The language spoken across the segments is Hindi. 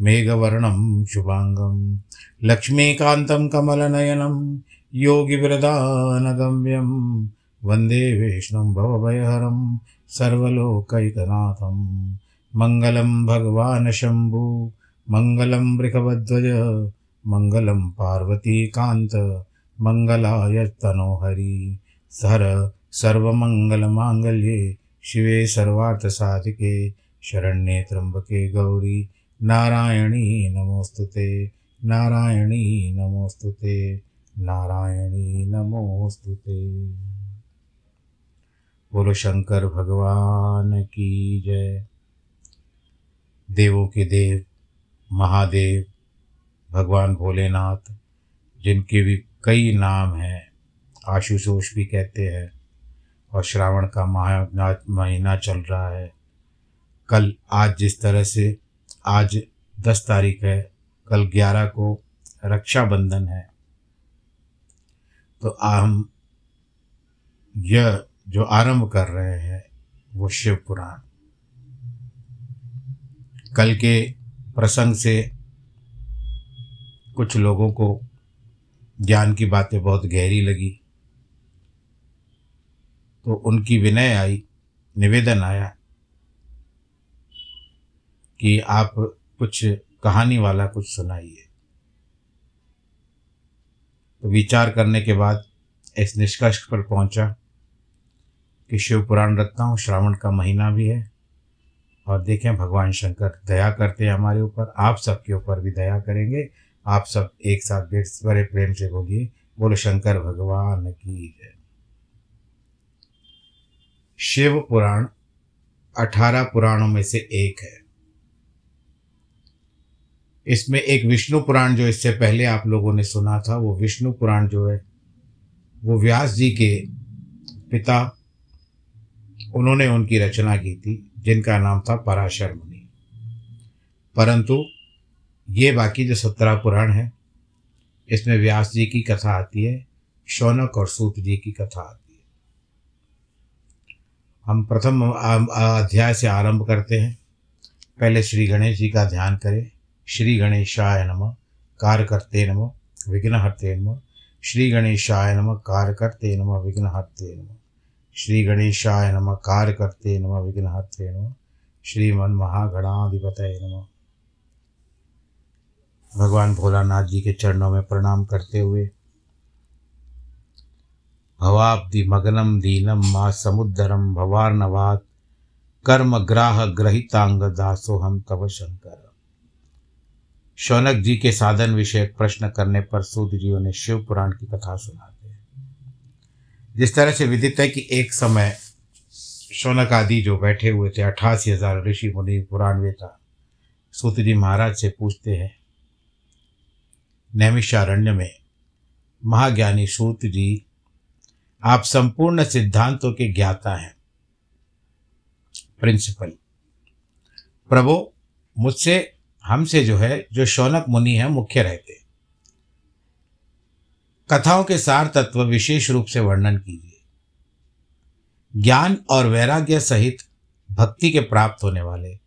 मेघवर्णं शुभाङ्गं, लक्ष्मीकान्तं कमलनयनं योगिवृदानगम्यं वंदे विष्णुं भवभयहरं, सर्वलोकैकनाथं। मङ्गलं भगवान् शम्भु, मङ्गलं वृषभध्वज मङ्गलं पार्वतीकान्त, मङ्गलाय तनोहरि। सर, सर्वमङ्गलमाङ्गल्ये, शिवे सर्वार्थसाधिके, शरण्ये त्र्यम्बके गौरी। नारायणी नमोस्तुते नारायणी नमोस्तुते नारायणी नमोस्तुते। बोलो, शंकर भगवान की जय। देवों के देव, महादेव, भगवान भोलेनाथ, जिनके भी कई नाम हैं, आशुतोष भी कहते हैं, और श्रावण का माह महीना चल रहा है। कल आज जिस तरह से आज दस तारीख है, कल ग्यारह को रक्षाबंधन है। तो हम यह जो आरंभ कर रहे हैं, वो शिव पुराण। कल के प्रसंग से कुछ लोगों को ज्ञान की बातें बहुत गहरी लगी। तो उनकी विनय आई, निवेदन आया कि आप कुछ कहानी वाला कुछ सुनाइए। तो विचार करने के बाद इस निष्कर्ष पर पहुँचा कि शिव पुराण रखता हूँ, श्रावण का महीना भी है और देखें, भगवान शंकर दया करते हैं हमारे ऊपर, आप सबके ऊपर भी दया करेंगे, आप सब एक साथ डेढ़ बड़े प्रेम से बोलिए, बोलो, शंकर भगवान की जय। शिव पुराण अठारह पुराणों में से एक है। इसमें एक विष्णु पुराण जो इससे पहले आप लोगों ने सुना था, वो विष्णु पुराण जो है, वो व्यास जी के पिता, उन्होंने उनकी रचना की थी, जिनका नाम था पराशर मुनि। परंतु ये बाकी जो सत्रह पुराण है, इसमें व्यास जी की कथा आती है, शौनक और सूत जी की कथा आती है। हम प्रथम अध्याय से आरंभ करते हैं। पहले श्री गणेश जी का ध्यान करें। श्री गणेशाय नम कार्यकर्ते नम विघ्नहर्ते नम। श्री गणेशाय नम कार्यकर्ते नम विघ्नहर्ते नम। श्री गणेशाय नम कार्यकर्ते नम विघ्नहर्ते नम। श्रीमन महागणाधिपतय नम। भगवान भोलानाथ जी के चरणों में प्रणाम करते हुए, भवाब्दि मगनम दीनम मा समुद्रम भवार्णवात, कर्म ग्राह ग्रहितांग दासो हम तव शंकर। शौनक जी के साधन विषय प्रश्न करने पर सूत जीव ने शिव पुराण की कथा सुनाते हैं। जिस तरह से विदित है कि एक समय शौनक आदि जो बैठे हुए थे अट्ठासी हज़ार ऋषि मुनि पुराण था सूत जी महाराज से पूछते हैं, नैमिषारण्य में, महाज्ञानी सूत जी आप संपूर्ण सिद्धांतों के ज्ञाता हैं। प्रिंसिपल, प्रभु, मुझसे हमसे जो है, जो शौनक मुनि है, मुख्य रहते कथाओं के सार तत्व विशेष रूप से वर्णन कीजिए। ज्ञान और वैराग्य सहित भक्ति के प्राप्त होने वाले,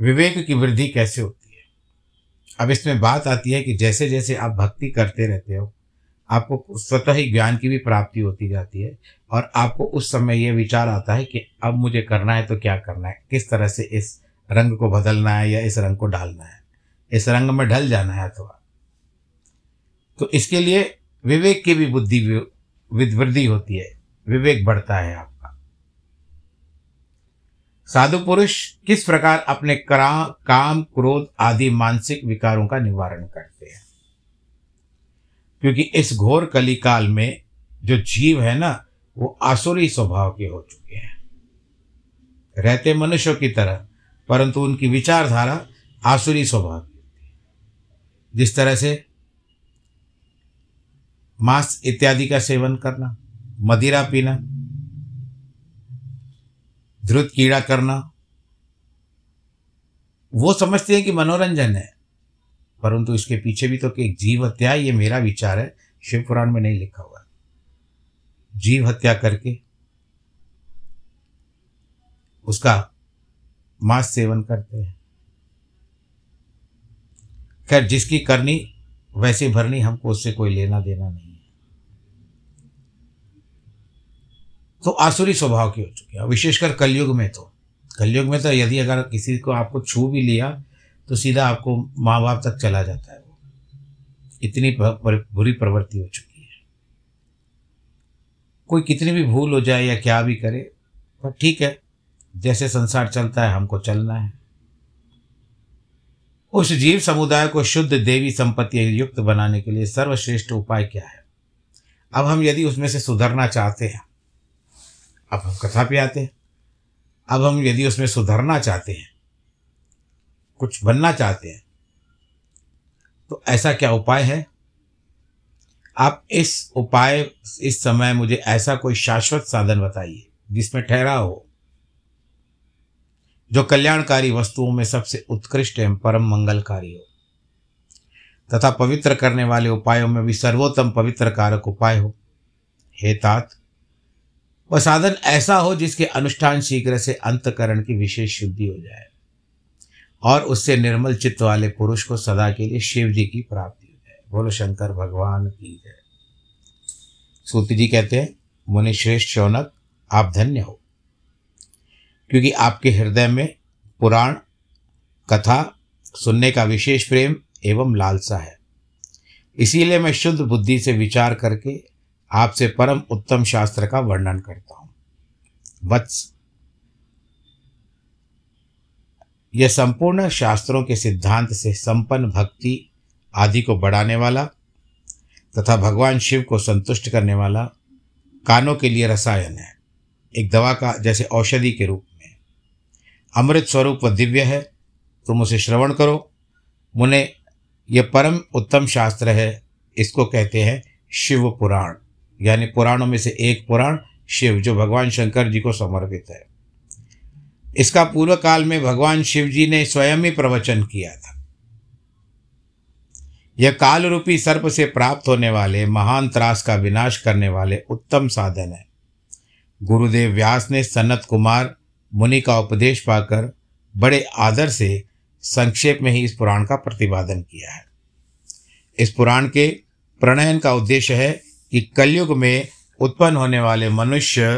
विवेक की वृद्धि कैसे होती है? अब इसमें बात आती है कि जैसे जैसे आप भक्ति करते रहते हो, आपको स्वतः ही ज्ञान की भी प्राप्ति होती जाती है और आपको उस समय ये विचार आता है कि अब मुझे करना है तो क्या करना है? किस तरह से इस रंग को बदलना है या इस रंग को डालना है। इस रंग में ढल जाना है अथवा। तो इसके लिए विवेक की भी बुद्धि वृद्धि होती है। विवेक बढ़ता है आपका। साधु पुरुष किस प्रकार अपने करा, काम, क्रोध आदि मानसिक विकारों का निवारण करते हैं? क्योंकि इस घोर कलिकाल में जो जीव है ना, वो आसुरी स्वभाव के हो चुके हैं। रहते मनुष्यों की तरह। परंतु उनकी विचारधारा आसुरी स्वभाव की होती है जिस तरह से मांस इत्यादि का सेवन करना, मदिरा पीना ध्रुत कीड़ा करना, वो समझते हैं कि मनोरंजन है। परंतु इसके पीछे भी तो कि जीव हत्या, ये मेरा विचार है, शिव पुराण में नहीं लिखा हुआ। जीव हत्या करके उसका मांस सेवन करते हैं। खैर, जिसकी करनी, वैसे भरनी हमको उससे कोई लेना देना नहीं है। तो आसुरी स्वभाव की हो चुकी है। विशेषकर कलयुग में तो। कलयुग में तो यदि अगर किसी को आपको छू भी लिया तो सीधा आपको माँ बाप तक चला जाता है वो। इतनी बुरी प्रवृत्ति हो चुकी है। कोई कितनी भी भूल हो जाए या क्या भी करे, पर ठीक है जैसे संसार चलता है, हमको चलना है। उस जीव समुदाय को शुद्ध देवी संपत्ति युक्त बनाने के लिए सर्वश्रेष्ठ उपाय क्या है? अब हम यदि उसमें से सुधरना चाहते हैं, अब हम कथा पे आते हैं। अब हम यदि उसमें सुधरना चाहते हैं, कुछ बनना चाहते हैं तो ऐसा क्या उपाय है? आप इस उपाय, इस समय मुझे ऐसा कोई शाश्वत साधन बताइए जिसमें ठहरा हो। जो कल्याणकारी वस्तुओं में सबसे उत्कृष्ट एवं परम मंगलकारी हो। तथा पवित्र करने वाले उपायों में भी सर्वोत्तम पवित्र कारक उपाय हो। हे तात, वह साधन ऐसा हो जिसके अनुष्ठान शीघ्र से अंतकरण की विशेष शुद्धि हो जाए और उससे निर्मल चित्त वाले पुरुष को सदा के लिए शिव जी की प्राप्ति हो जाए। बोलो, शंकर भगवान की जय। सूत जी कहते हैं, मुनि श्रेष्ठ शौनक आप धन्य हो। क्योंकि आपके हृदय में पुराण, कथा, सुनने का विशेष प्रेम एवं लालसा है। इसीलिए मैं शुद्ध बुद्धि से विचार करके आपसे परम उत्तम शास्त्र का वर्णन करता हूँ। वत्स। यह संपूर्ण शास्त्रों के सिद्धांत से संपन्न भक्ति आदि को बढ़ाने वाला तथा भगवान शिव को संतुष्ट करने वाला कानों के लिए रसायन है। एक दवा का, जैसे औषधि के रूप अमृत स्वरूप व दिव्य है, तुम उसे श्रवण करो। मुने यह परम उत्तम शास्त्र है, इसको कहते हैं शिव पुराण। यानी पुराणों में से एक पुराण शिव, जो भगवान शंकर जी को समर्पित है। इसका पूर्व काल में भगवान शिव जी ने स्वयं ही प्रवचन किया था। यह काल रूपी सर्प से प्राप्त होने वाले, महान त्रास का विनाश करने वाले उत्तम साधन है। गुरुदेव व्यास ने सनत कुमार मुनि का उपदेश पाकर बड़े आदर से संक्षेप में ही इस पुराण का प्रतिपादन किया है। इस पुराण के प्रणयन का उद्देश्य है कि कलयुग में उत्पन्न होने वाले मनुष्य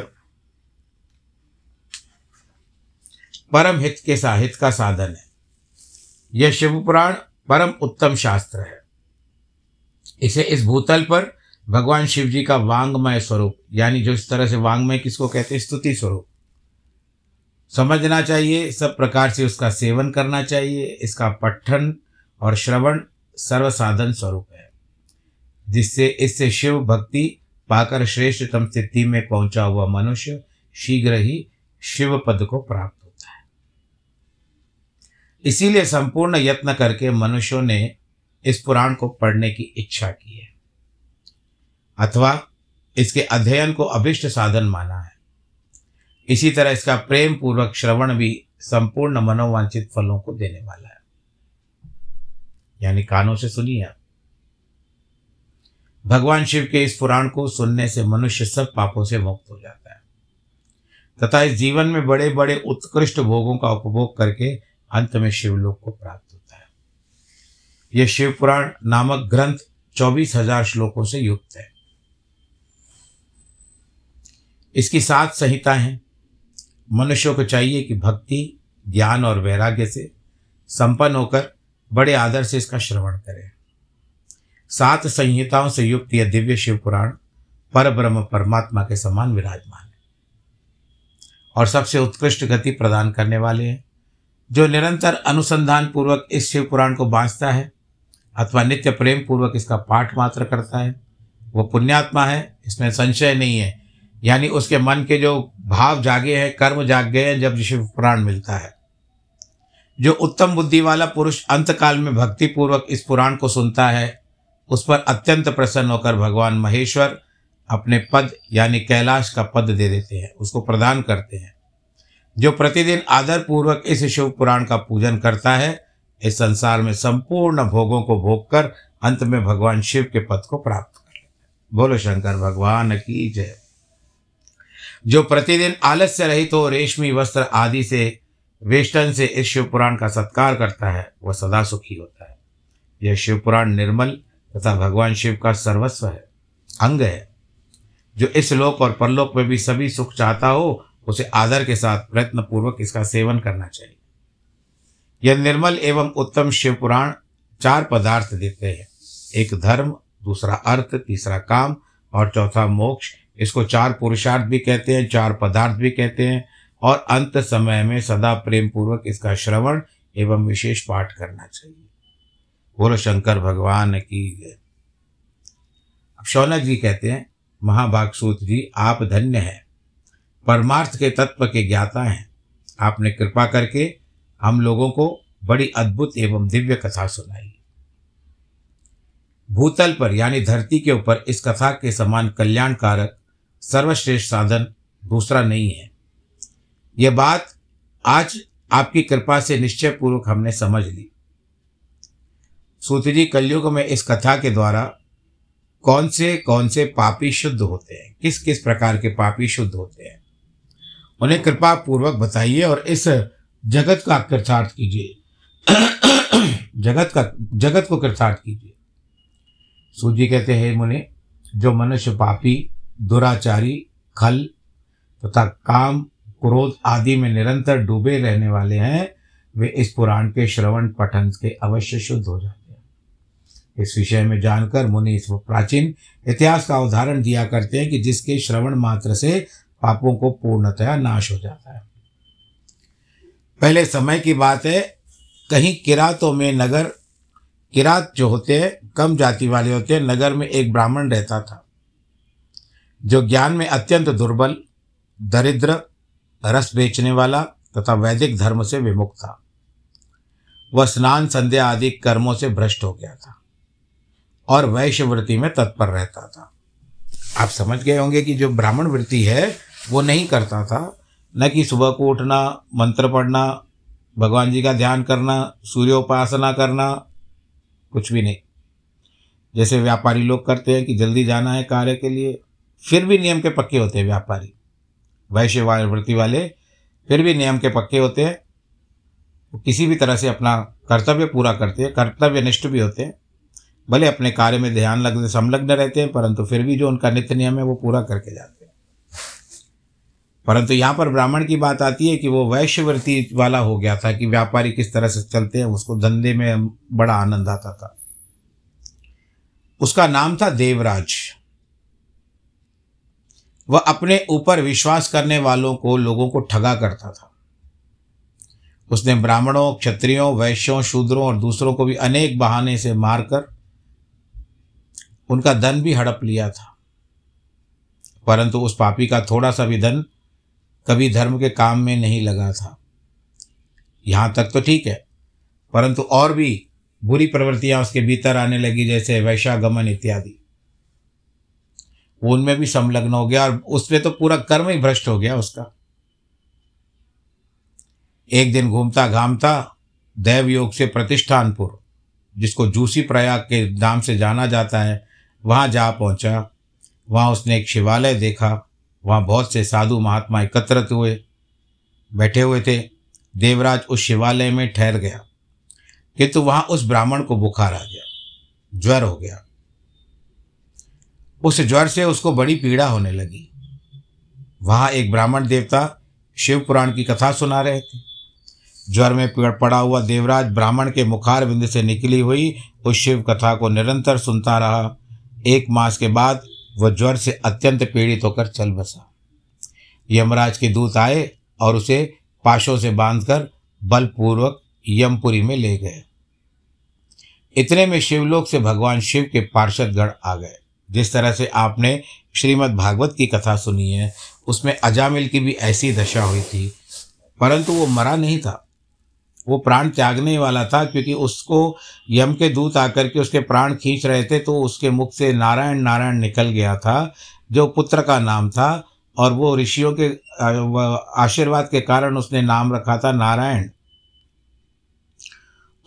परम हित के साहित का साधन है। यह शिव पुराण परम उत्तम शास्त्र है। इसे इस भूतल पर भगवान शिव जी का वांगमय स्वरूप, यानी जो इस तरह से वांगमय किसको कहते हैं, स्तुति स्वरूप समझना चाहिए, सब प्रकार से उसका सेवन करना चाहिए, इसका पठन और श्रवण सर्वसाधन स्वरूप है। जिससे, इससे शिव भक्ति पाकर श्रेष्ठतम स्थिति में पहुँचा हुआ मनुष्य शीघ्र ही शिव पद को प्राप्त होता है। इसीलिए संपूर्ण यत्न करके मनुष्यों ने इस पुराण को पढ़ने की इच्छा की है। अथवा इसके अध्ययन को अभिष्ट साधन माना है। इसी तरह इसका प्रेम पूर्वक श्रवण भी संपूर्ण मनोवांछित फलों को देने वाला है। यानी कानों से सुनिए आप। भगवान शिव के इस पुराण को सुनने से मनुष्य सब पापों से मुक्त हो जाता है। तथा इस जीवन में बड़े बड़े उत्कृष्ट भोगों का उपभोग करके अंत में शिवलोक को प्राप्त होता है। यह शिव पुराण नामक ग्रंथ चौबीस हज़ार श्लोकों से युक्त है। इसकी सात संहिताएँ हैं। मनुष्यों को चाहिए कि भक्ति, ज्ञान और वैराग्य से संपन्न होकर बड़े आदर से इसका श्रवण करें। सात संहिताओं से युक्त यह दिव्य शिव पुराण पर ब्रह्म परमात्मा के समान विराजमान है। और सबसे उत्कृष्ट गति प्रदान करने वाले हैं, जो निरंतर अनुसंधान पूर्वक इस शिव पुराण को बांचता है, अथवा नित्य प्रेम पूर्वक इसका पाठ मात्र करता है। वह पुण्यात्मा है, इसमें संशय नहीं है यानी उसके मन के जो भाव जागे हैं, कर्म जाग गए हैं, जब शिव पुराण मिलता है। जो उत्तम बुद्धि वाला पुरुष अंतकाल में भक्ति पूर्वक इस पुराण को सुनता है, उस पर अत्यंत प्रसन्न होकर भगवान महेश्वर अपने पद, यानी कैलाश का पद दे देते हैं, उसको प्रदान करते हैं। जो प्रतिदिन आदर पूर्वक इस शिव पुराण का पूजन करता है, इस संसार में संपूर्ण भोगों को भोग कर अंत में भगवान शिव के पद को प्राप्त कर लेते बोलो शंकर, भगवान की जय। जो प्रतिदिन आलस्य रहित हो, रेशमी वस्त्र आदि से, वेष्टन से इस शिव पुराण का सत्कार करता है, वह सदा सुखी होता है। यह शिव पुराण निर्मल तथा भगवान शिव का सर्वस्व है, अंग है। जो इस लोक और परलोक में भी सभी सुख चाहता हो, उसे आदर के साथ प्रयत्न पूर्वक इसका सेवन करना चाहिए। यह निर्मल एवं उत्तम शिव पुराण चार पदार्थ देते हैं। एक धर्म, दूसरा अर्थ, तीसरा काम और चौथा मोक्ष इसको चार पुरुषार्थ भी कहते हैं, चार पदार्थ भी कहते हैं, और अंत समय में सदा प्रेम पूर्वक इसका श्रवण एवं विशेष पाठ करना चाहिए। बोलो, शंकर भगवान की अब शौनक जी कहते हैं महाभाग सूत जी, आप धन्य हैं। परमार्थ के तत्व के ज्ञाता हैं। आपने कृपा करके हम लोगों को बड़ी अद्भुत एवं दिव्य कथा सुनाई। भूतल पर, यानी धरती के ऊपर, इस कथा के समान कल्याणकारक सर्वश्रेष्ठ साधन दूसरा नहीं है। यह बात आज आपकी कृपा से निश्चय पूर्वक हमने समझ ली। सूत जी, कलयुग में इस कथा के द्वारा कौन से कौन से पापी शुद्ध होते हैं? किस किस प्रकार के पापी शुद्ध होते हैं? उन्हें कृपा पूर्वक बताइए और इस जगत का कृतार्थ कीजिए। जगत का, जगत को कृतार्थ कीजिए। सूजी कहते हैं मुनि, जो मनुष्य पापी दुराचारी, खल तथा काम, क्रोध आदि में निरंतर डूबे रहने वाले हैं, वे इस पुराण के श्रवण पठन के अवश्य शुद्ध हो जाते हैं। इस विषय में जानकर मुनि इस प्राचीन इतिहास का उदाहरण दिया करते हैं कि जिसके श्रवण मात्र से पापों को पूर्णतया नाश हो जाता है। पहले समय की बात है, कहीं किरातों में नगर, किरात जो होते हैं, कम जाति वाले होते हैं, नगर में एक ब्राह्मण रहता था। जो ज्ञान में अत्यंत दुर्बल, दरिद्र, रस बेचने वाला तथा वैदिक धर्म से विमुक्त था। वह स्नान, संध्या आदि कर्मों से भ्रष्ट हो गया था और वैश्यवृत्ति में तत्पर रहता था। आप समझ गए होंगे कि जो ब्राह्मण वृत्ति है, वो नहीं करता था। न कि सुबह को उठना, मंत्र पढ़ना, भगवान जी का ध्यान करना, सूर्योपासना करना, कुछ भी नहीं। जैसे व्यापारी लोग करते हैं कि जल्दी जाना है कार्य के लिए फिर भी नियम के पक्के होते हैं व्यापारी। वैश्य वृत्ति वाले फिर भी नियम के पक्के होते हैं। वो किसी भी तरह से अपना कर्तव्य पूरा करते हैं कर्तव्य निष्ठ भी होते हैं। भले अपने कार्य में ध्यान लग संलग्न रहते हैं, परंतु फिर भी जो उनका नित्य नियम है वो पूरा करके जाते हैं। परंतु यहाँ पर ब्राह्मण की बात आती है कि वो वैश्यवृत्ति वाला हो गया था कि व्यापारी किस तरह से चलते हैं, उसको धंधे में बड़ा आनंद आता था। उसका नाम था देवराज। वह अपने ऊपर विश्वास करने वालों को लोगों को ठगा करता था। उसने ब्राह्मणों, क्षत्रियों, वैश्यों, शूद्रों और दूसरों को भी अनेक बहाने से मारकर उनका धन भी हड़प लिया था। परंतु उस पापी का थोड़ा सा भी धन कभी धर्म के काम में नहीं लगा था। यहाँ तक तो ठीक है, परंतु और भी बुरी प्रवृत्तियाँ उसके भीतर आने लगी, जैसे वैशागमन इत्यादि। उनमें भी संलग्न हो गया और उसमें तो पूरा कर्म ही भ्रष्ट हो गया उसका। एक दिन घूमता घामता दैवयोग से प्रतिष्ठानपुर, जिसको जूसी प्रयाग के नाम से जाना जाता है, वहाँ जा पहुँचा। वहाँ उसने एक शिवालय देखा। वहाँ बहुत से साधु महात्मा एकत्रित हुए, बैठे हुए थे। देवराज उस शिवालय में ठहर गया। किंतु वहाँ उस ब्राह्मण को बुखार आ गया, ज्वर हो गया। उस ज्वर से उसको बड़ी पीड़ा होने लगी। वहाँ एक ब्राह्मण देवता शिव पुराण की कथा सुना रहे थे। ज्वर में पड़ा हुआ देवराज ब्राह्मण के मुखार बिंद से निकली हुई उस शिव कथा को निरंतर सुनता रहा। एक मास के बाद वह ज्वर से अत्यंत पीड़ित होकर चल बसा। यमराज के दूत आए और उसे पाशों से बांधकर बलपूर्वक यमपुरी में ले गए। इतने में शिवलोक से भगवान शिव के पार्षदगढ़ आ गए। जिस तरह से आपने श्रीमद् भागवत की कथा सुनी है, उसमें अजामिल की भी ऐसी दशा हुई थी। परंतु वो मरा नहीं था। वो प्राण त्यागने वाला था, क्योंकि उसको यम के दूत आकर के उसके प्राण खींच रहे थे तो उसके मुख से नारायण नारायण निकल गया था, जो पुत्र का नाम था, और वो ऋषियों के आशीर्वाद के कारण उसने नाम रखा था नारायण।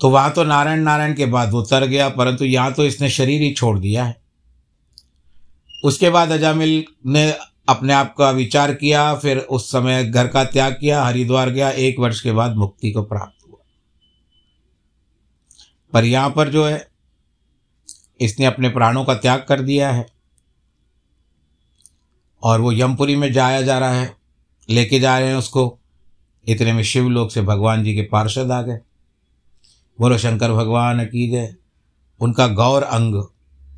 तो वहाँ तो नारायण नारायण के बाद वो तर गया, परंतु यहाँ तो इसने शरीर ही छोड़ दिया है। उसके बाद अजामिल ने अपने आप का विचार किया, फिर उस समय घर का त्याग किया, हरिद्वार गया, एक वर्ष के बाद मुक्ति को प्राप्त हुआ। पर यहाँ पर जो है, इसने अपने प्राणों का त्याग कर दिया है, और वो यमपुरी में जाया जा रहा है, लेके जा रहे हैं उसको। इतने में शिवलोक से भगवान जी के पार्षद आ गए। बोलो, शंकर भगवान की जय। उनका गौर अंग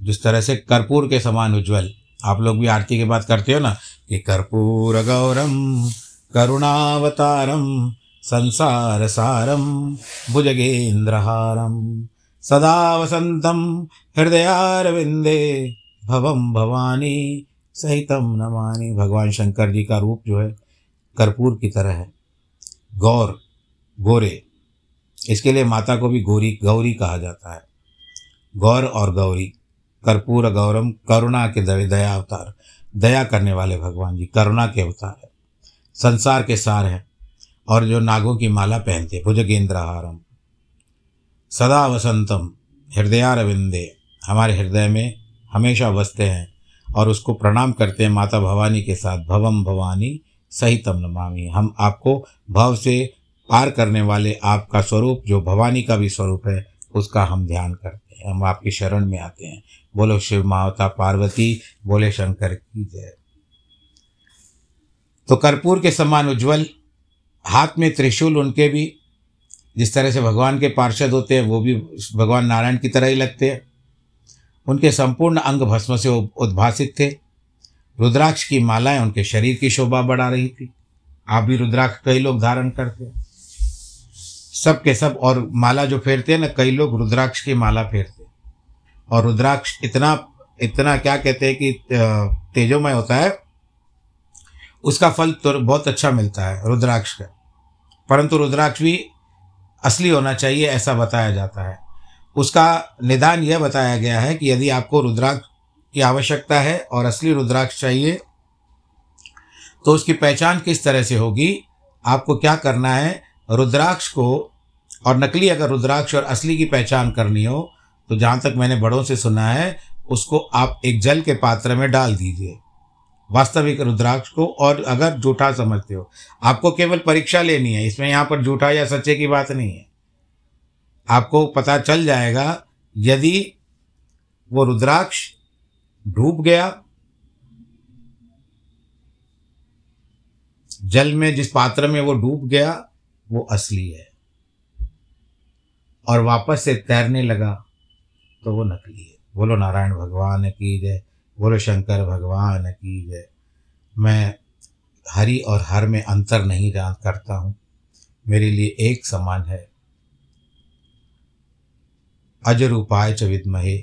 जिस तरह से कर्पूर के समान उज्जवल। आप लोग भी आरती के बात करते हो ना कि कर्पूर गौरम, करुणावतारम, संसार सारम भुजगेन्द्रहारम सदा वसंतम, हृदयारविंदे भवम भवानी सहितम नमानी भगवान शंकर जी का रूप जो है, कर्पूर की तरह है। गौर, गोरे। इसके लिए माता को भी गोरी, गौरी कहा जाता है। गौर और गौरी। कर्पूर गौरम करुणा के दया अवतार। दया करने वाले भगवान जी, करुणा के अवतार है। संसार के सार है और जो नागों की माला पहनते, भुजगेंद्रहारम। सदा वसंतम, हृदयारविंदे। हमारे हृदय में हमेशा बसते हैं और उसको प्रणाम करते हैं माता भवानी के साथ। भवम भवानी सहितम नमामि। हम आपको भव से पार करने वाले आपका स्वरूप, जो भवानी का भी स्वरूप है, उसका हम ध्यान करते हैं। हम आपकी शरण में आते हैं। बोलो शिव माता पार्वती, बोले शंकर की जय। तो कर्पूर के समान उज्जवल, हाथ में त्रिशूल उनके भी, जिस तरह से भगवान के पार्षद होते हैं, वो भी भगवान नारायण की तरह ही लगते हैं। उनके संपूर्ण अंग भस्म से उद्भासित थे। रुद्राक्ष की मालाएँ उनके शरीर की शोभा बढ़ा रही थी। आप भी रुद्राक्ष कई लोग धारण करते हैं। सब के सब और माला जो फेरते हैं ना, कई लोग रुद्राक्ष की माला फेरते हैं। और रुद्राक्ष इतना इतना क्या कहते हैं कि तेजोमय होता है, उसका फल तो बहुत अच्छा मिलता है, रुद्राक्ष का। परंतु रुद्राक्ष भी असली होना चाहिए, ऐसा बताया जाता है। उसका निदान यह बताया गया है कि यदि आपको रुद्राक्ष की आवश्यकता है और असली रुद्राक्ष चाहिए तो उसकी पहचान किस तरह से होगी, आपको क्या करना है, रुद्राक्ष को, और नकली अगर रुद्राक्ष और असली की पहचान करनी हो तो जहाँ तक मैंने बड़ों से सुना है, उसको आप एक जल के पात्र में डाल दीजिए। वास्तविक रुद्राक्ष को और अगर झूठा समझते हो, आपको केवल परीक्षा लेनी है, इसमें यहाँ पर झूठा या सच्चे की बात नहीं है। आपको पता चल जाएगा, यदि वो रुद्राक्ष डूब गया, जल में जिस पात्र में वो डूब गया, वो असली है। और वापस से तैरने लगा। तो वो नकली है। बोलो, नारायण भगवान की जय, बोलो, शंकर भगवान की जय। मैं हरि और हर में अंतर नहीं जान करता हूँ। मेरे लिए एक समान है। अजरूपाय च विद्महे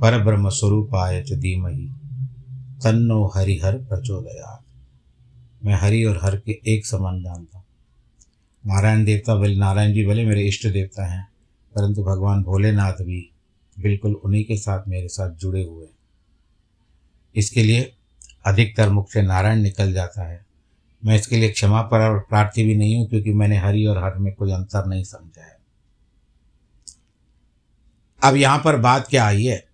पर ब्रह्म स्वरूपाय च धीमहि। तन्नो हरिहर प्रचोदया। मैं हरि और हर के एक समान जानता हूँ। नारायण देवता भले नारायण जी भले मेरे इष्ट देवता हैं। परंतु भगवान भोलेनाथ भी बिल्कुल उन्हीं के साथ मेरे साथ जुड़े हुए हैं। इसके लिए अधिकतर मुख से नारायण निकल जाता है। मैं इसके लिए क्षमा पर प्रार्थी भी नहीं हूँ, क्योंकि मैंने हरि और हर में कोई अंतर नहीं समझा है। अब यहाँ पर बात क्या आई है?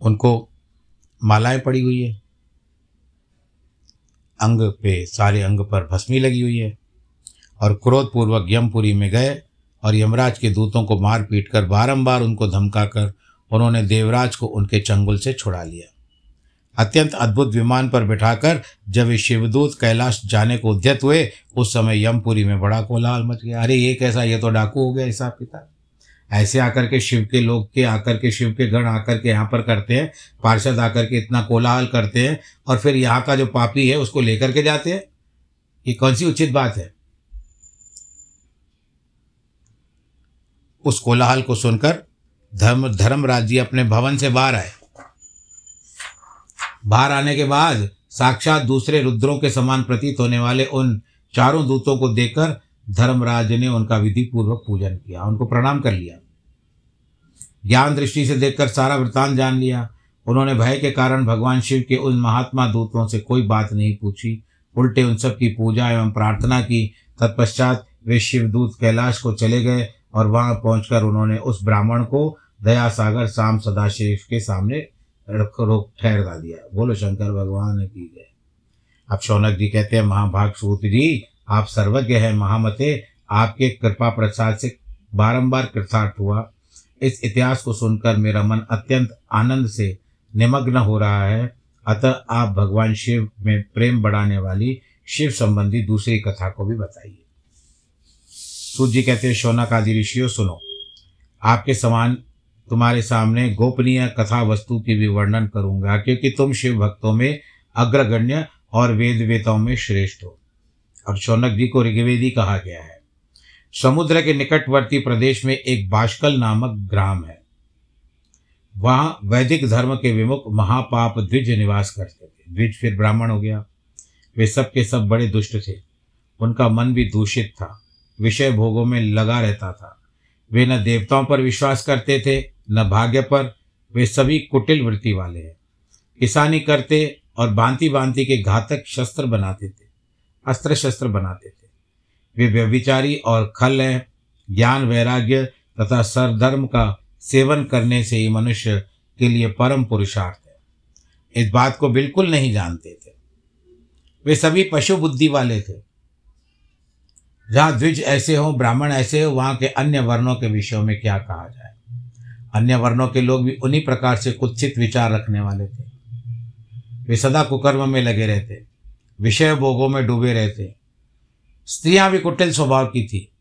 उनको मालाएँ पड़ी हुई है। अंग पे सारे अंग पर भस्मी लगी हुई है। और क्रोधपूर्वक यमपुरी में गए और यमराज के दूतों को मार पीट कर बारम्बार उनको धमकाकर उन्होंने देवराज को उनके चंगुल से छुड़ा लिया। अत्यंत अद्भुत विमान पर बिठाकर जब वे शिवदूत कैलाश जाने को उद्यत हुए, उस समय यमपुरी में बड़ा कोलाहल मच गया। अरे, ये कैसा, ये तो डाकू हो गया, हिसाब किताब। ऐसे आकर के शिव के लोग के, आकर के शिव के गण आकर के यहाँ पर करते हैं, पार्षद आकर के इतना कोलाहल करते हैं और फिर यहाँ का जो पापी है, उसको लेकर के जाते हैं। ये कौन सी उचित बात है? उस कोलाहल को सुनकर धर्म, धर्मराज जी अपने भवन से बाहर आए। बाहर आने के बाद साक्षात दूसरे रुद्रों के समान प्रतीत होने वाले उन चारों दूतों को देखकर धर्मराज ने उनका विधि पूर्वक पूजन किया, उनको प्रणाम कर लिया। ज्ञान दृष्टि से देखकर सारा वृतांत जान लिया। उन्होंने भय के कारण भगवान शिव के उन महात्मा दूतों से कोई बात नहीं पूछी। उल्टे उन सब की पूजा एवं प्रार्थना की। तत्पश्चात वे शिवदूत कैलाश को चले गए और वहाँ पहुंचकर उन्होंने उस ब्राह्मण को दया सागर शाम सदाशिव के सामने रख रोक ठहरा दिया। बोलो, शंकर भगवान, की जय। अब शौनक जी कहते हैं महाभाग सूत जी, आप सर्वज्ञ हैं, महामते, आपके कृपा प्रसाद से बारंबार कृतार्थ हुआ। इस इतिहास को सुनकर मेरा मन अत्यंत आनंद से निमग्न हो रहा है। अतः आप भगवान शिव में प्रेम बढ़ाने वाली शिव संबंधी दूसरी कथा को भी बताइए। सूत जी कहते हैं, शौनक आदि ऋषियों, सुनो। आपके समान तुम्हारे सामने गोपनीय कथा वस्तु की भी वर्णन करूँगा, क्योंकि तुम शिव भक्तों में अग्रगण्य और वेद वेताओं में श्रेष्ठ हो। और शौनक जी को ऋग्वेदी कहा गया है। समुद्र के निकटवर्ती प्रदेश में एक बाष्कल नामक ग्राम है। वहाँ वैदिक धर्म के विमुख महापाप द्विज निवास करते थे। द्विज फिर ब्राह्मण हो गया। वे सब के सब बड़े दुष्ट थे। उनका मन भी दूषित था। विषय भोगों में लगा रहता था। वे न देवताओं पर विश्वास करते थे, न भाग्य पर। वे सभी कुटिल वृत्ति वाले हैं। किसानी करते और भांति भांति के घातक शस्त्र बनाते थे अस्त्र शस्त्र बनाते थे। वे व्यभिचारी और खल हैं। ज्ञान, वैराग्य तथा सरधर्म का सेवन करने से ही मनुष्य के लिए परम पुरुषार्थ है। इस बात को बिल्कुल नहीं जानते थे। वे सभी पशु बुद्धि वाले थे। जहाँ द्विज ऐसे हों, ब्राह्मण ऐसे हो, वहाँ के अन्य वर्णों के विषयों में क्या कहा जाए? अन्य वर्णों के लोग भी उन्हीं प्रकार से कुत्सित विचार रखने वाले थे। वे सदा कुकर्म में लगे रहते, विषय भोगों में डूबे रहते। स्त्रियाँ भी कुटिल स्वभाव की थी।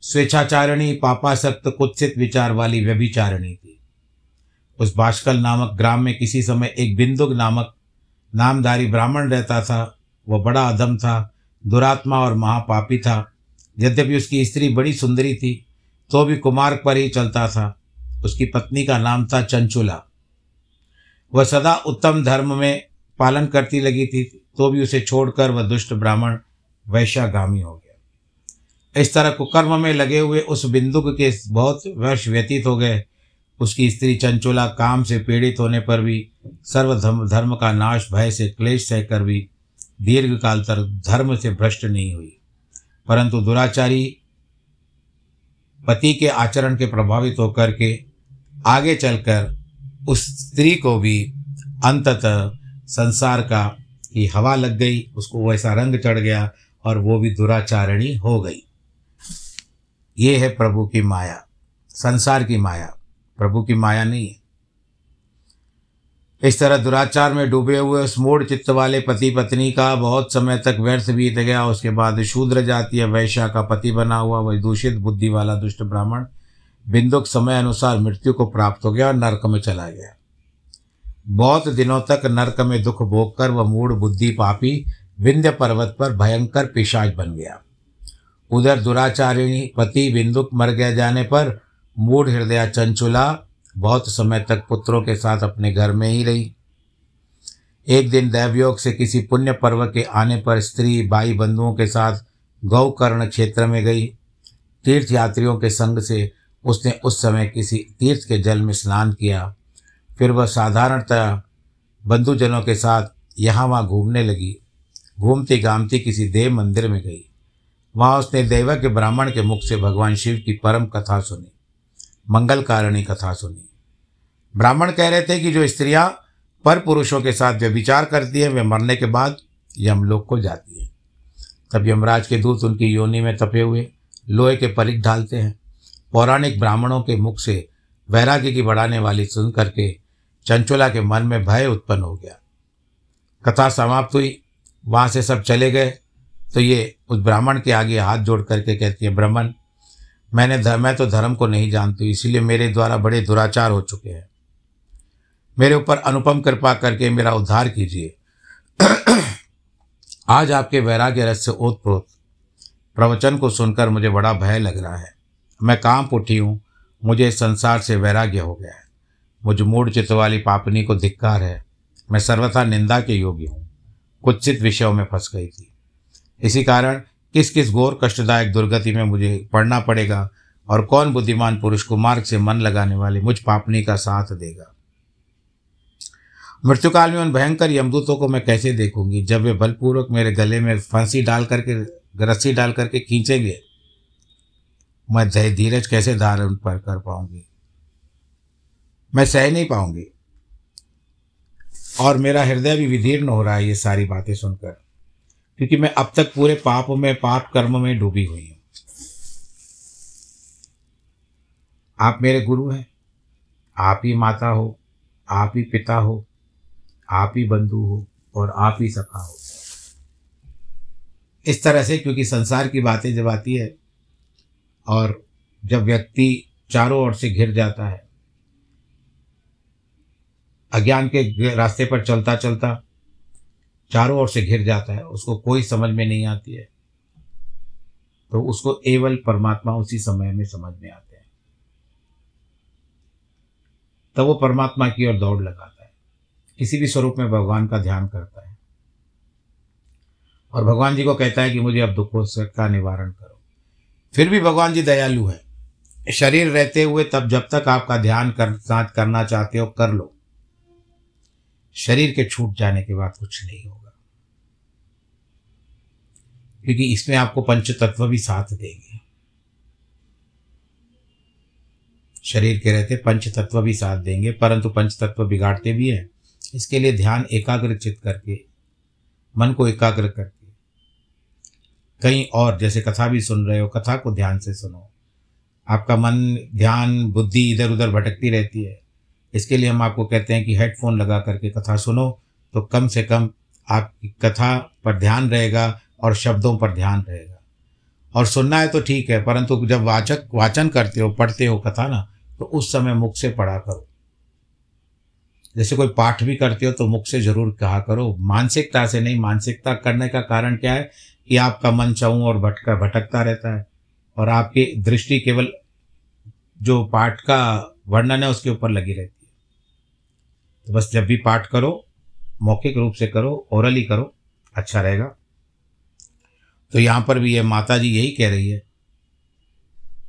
स्वेच्छाचारिणी, पापासक्त, कुत्सित विचार वाली व्यभिचारिणी थी। उस बाष्कल नामक ग्राम में किसी समय एक बिंदुक नामक नामधारी ब्राह्मण रहता था, वह बड़ा अधम था दुरात्मा और महापापी था। यद्यपि उसकी स्त्री बड़ी सुंदरी थी तो भी कुमार्ग पर ही चलता था। उसकी पत्नी का नाम था चंचुला। वह सदा उत्तम धर्म में पालन करती लगी थी तो भी उसे छोड़कर वह दुष्ट ब्राह्मण वैश्यागामी हो गया। इस तरह कुकर्म में लगे हुए उस बिंदुक के बहुत वर्ष व्यतीत हो गए। उसकी स्त्री चंचुला काम से पीड़ित होने पर भी, सर्वधर्म धर्म का नाश, भय से क्लेश सहकर भी दीर्घ काल तक धर्म से भ्रष्ट नहीं हुई। परंतु दुराचारी पति के आचरण के प्रभावित होकर के आगे चलकर उस स्त्री को भी अंततः संसार का की हवा लग गई, उसको वैसा रंग चढ़ गया और वो भी दुराचारणी हो गई। ये है प्रभु की माया, संसार की माया। प्रभु की माया नहीं है इस तरह दुराचार में डूबे हुए उस मूड चित्त वाले पति पत्नी का बहुत समय तक व्यर्थ बीत गया। उसके बाद शूद्र जातीय वैश्या का पति बना हुआ वह दूषित बुद्धि वाला दुष्ट ब्राह्मण बिंदुक समय अनुसार मृत्यु को प्राप्त हो गया और नरक में चला गया। बहुत दिनों तक नरक में दुख भोग कर वह मूड बुद्धि पापी विंध्य पर्वत पर भयंकर पिशाच बन गया। उधर दुराचारिणी पति बिंदुक मर गए जाने पर मूढ़ हृदय चंचुला बहुत समय तक पुत्रों के साथ अपने घर में ही रही। एक दिन दैवयोग से किसी पुण्य पर्व के आने पर स्त्री भाई बंधुओं के साथ गौकर्ण क्षेत्र में गई। तीर्थ यात्रियों के संग से उसने उस समय किसी तीर्थ के जल में स्नान किया। फिर वह साधारणतः बंधुजनों के साथ यहाँ वहाँ घूमने लगी। घूमती गामती किसी देव मंदिर में गई। वहाँ उसने देवा के ब्राह्मण के मुख से भगवान शिव की परम कथा सुनी। मंगल कारणी कथा सुनी। ब्राह्मण कह रहे थे कि जो स्त्रियाँ पर पुरुषों के साथ व्यभिचार करती हैं, वे मरने के बाद यमलोक को जाती हैं। तब यमराज के दूत उनकी योनि में तपे हुए लोहे के परिक डालते हैं। पौराणिक ब्राह्मणों के मुख से वैराग्य की बढ़ाने वाली सुन करके चंचुला के मन में भय उत्पन्न हो गया। कथा समाप्त हुई। वहाँ से सब चले गए। तो ये उस ब्राह्मण के आगे हाथ जोड़ करके कहती है, ब्राह्मण मैंने मैं तो धर्म को नहीं जानती इसीलिए मेरे द्वारा बड़े दुराचार हो चुके हैं। मेरे ऊपर अनुपम कृपा करके मेरा उद्धार कीजिए। आज आपके वैराग्य रस से ओतप्रोत। प्रवचन को सुनकर मुझे बड़ा भय लग रहा है। मैं काम उठी हूँ, मुझे इस संसार से वैराग्य हो गया है। मुझ मूड चित्त वाली पापनी को धिक्कार है। मैं सर्वथा निंदा के योग्य हूँ। कुत्सित विषयों में फंस गई थी। इसी कारण किस किस घोर, कष्टदायक दुर्गति में मुझे पढ़ना पड़ेगा और कौन बुद्धिमान पुरुष को मार्ग से मन लगाने वाले मुझ पापनी का साथ देगा? मृत्युकाल में उन भयंकर यमदूतों को मैं कैसे देखूँगी जब वे बलपूर्वक मेरे गले में फांसी डाल करके, रस्सी डाल करके खींचेंगे? मैं धीरज कैसे धारण पर कर पाऊँगी? मैं सह नहीं पाऊँगी। और मेरा हृदय भी विदीर्ण हो रहा है ये सारी बातें सुनकर। क्योंकि मैं अब तक पूरे पाप में, पाप कर्म में डूबी हुई हूँ। आप मेरे गुरु हैं। आप ही माता हो, आप ही पिता हो, आप ही बंधु हो और आप ही सखा हो। इस तरह से क्योंकि संसार की बातें जब आती है और जब व्यक्ति चारों ओर से घिर जाता है, अज्ञान के रास्ते पर चलता चलता चारों ओर से घिर जाता है, उसको कोई समझ में नहीं आती है। तो उसको एवल परमात्मा उसी समय में समझ में आते हैं। तब वो परमात्मा की ओर दौड़ लगाता है। किसी भी स्वरूप में भगवान का ध्यान करता है। और भगवान जी को कहता है कि मुझे अब दुखों से का निवारण करो। फिर भी भगवान जी दयालु है। शरीर रहते हुए तब जब तक आपका ध्यान कर करना चाहते हो, कर लो। शरीर के छूट जाने के बाद कुछ नहीं होगा। क्योंकि इसमें आपको पंच तत्व भी साथ देंगे। शरीर के रहते पंच तत्व भी साथ देंगे, परंतु पंच तत्व बिगाड़ते भी हैं। इसके लिए ध्यान एकाग्रचित करके, मन को एकाग्र करके, कहीं और, जैसे कथा भी सुन रहे हो, कथा को ध्यान से सुनो। आपका मन, ध्यान, बुद्धि इधर उधर भटकती रहती है। इसके लिए हम आपको कहते हैं कि हेडफोन लगा करके कथा सुनो तो कम से कम आपकी कथा पर ध्यान रहेगा और शब्दों पर ध्यान रहेगा। और सुनना है तो ठीक है, परंतु जब वाचक वाचन करते हो, पढ़ते हो कथा ना तो उस समय मुख से पढ़ा करो। जैसे कोई पाठ भी करते हो तो मुख से ज़रूर कहा करो। मानसिकता से नहीं, मानसिकता करने का कारण क्या है? कि आपका मन चाऊँ और भटका, भटकता रहता है। और आपकी दृष्टि केवल जो पाठ का वर्णन है, उसके ऊपर लगी रहती है। तो बस जब भी पाठ करो, मौखिक रूप से करो ओरली करो अच्छा रहेगा। तो यहाँ पर भी ये माता जी यही कह रही है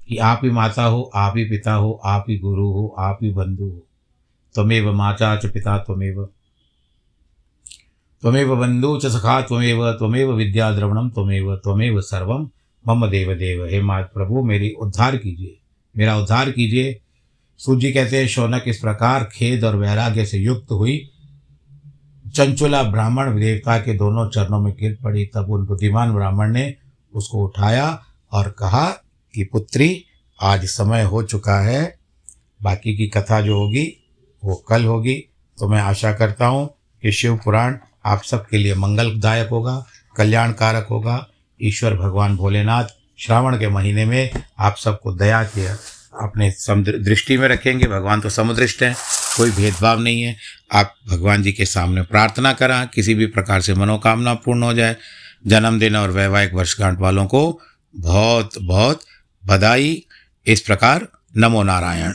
कि आप ही माता हो, आप ही पिता हो, आप ही गुरु हो, आप ही बंधु हो। त्वमेव माता च पिता त्वमेव। त्वमेव बंधु च सखा त्वमेव त्वमेव विद्या द्रवणम त्वमेव त्वमेव सर्वम मम देव देव, हे मात प्रभु, मेरी उद्धार कीजिए। मेरा उद्धार कीजिए। सूजी कहते हैं, शौनक इस प्रकार खेद और वैराग्य से युक्त हुई। चंचुला ब्राह्मण देवता के दोनों चरणों में गिर पड़ी, तब उन बुद्धिमान ब्राह्मण ने उसको उठाया और कहा कि, पुत्री, आज समय हो चुका है, बाकी की कथा जो होगी, वो कल होगी। तो मैं आशा करता हूँ कि शिव पुराण आप सबके लिए मंगलदायक होगा, कल्याणकारक होगा। ईश्वर भगवान भोलेनाथ श्रावण के महीने में आप सबको दया किया अपने दृष्टि में रखेंगे। भगवान तो समुदृष्ट हैं। कोई भेदभाव नहीं है। आप भगवान जी के सामने प्रार्थना करा, किसी भी प्रकार से मनोकामना पूर्ण हो जाए। जन्मदिन और वैवाहिक वर्षगांठ वालों को बहुत बहुत बधाई। इस प्रकार नमो नारायण।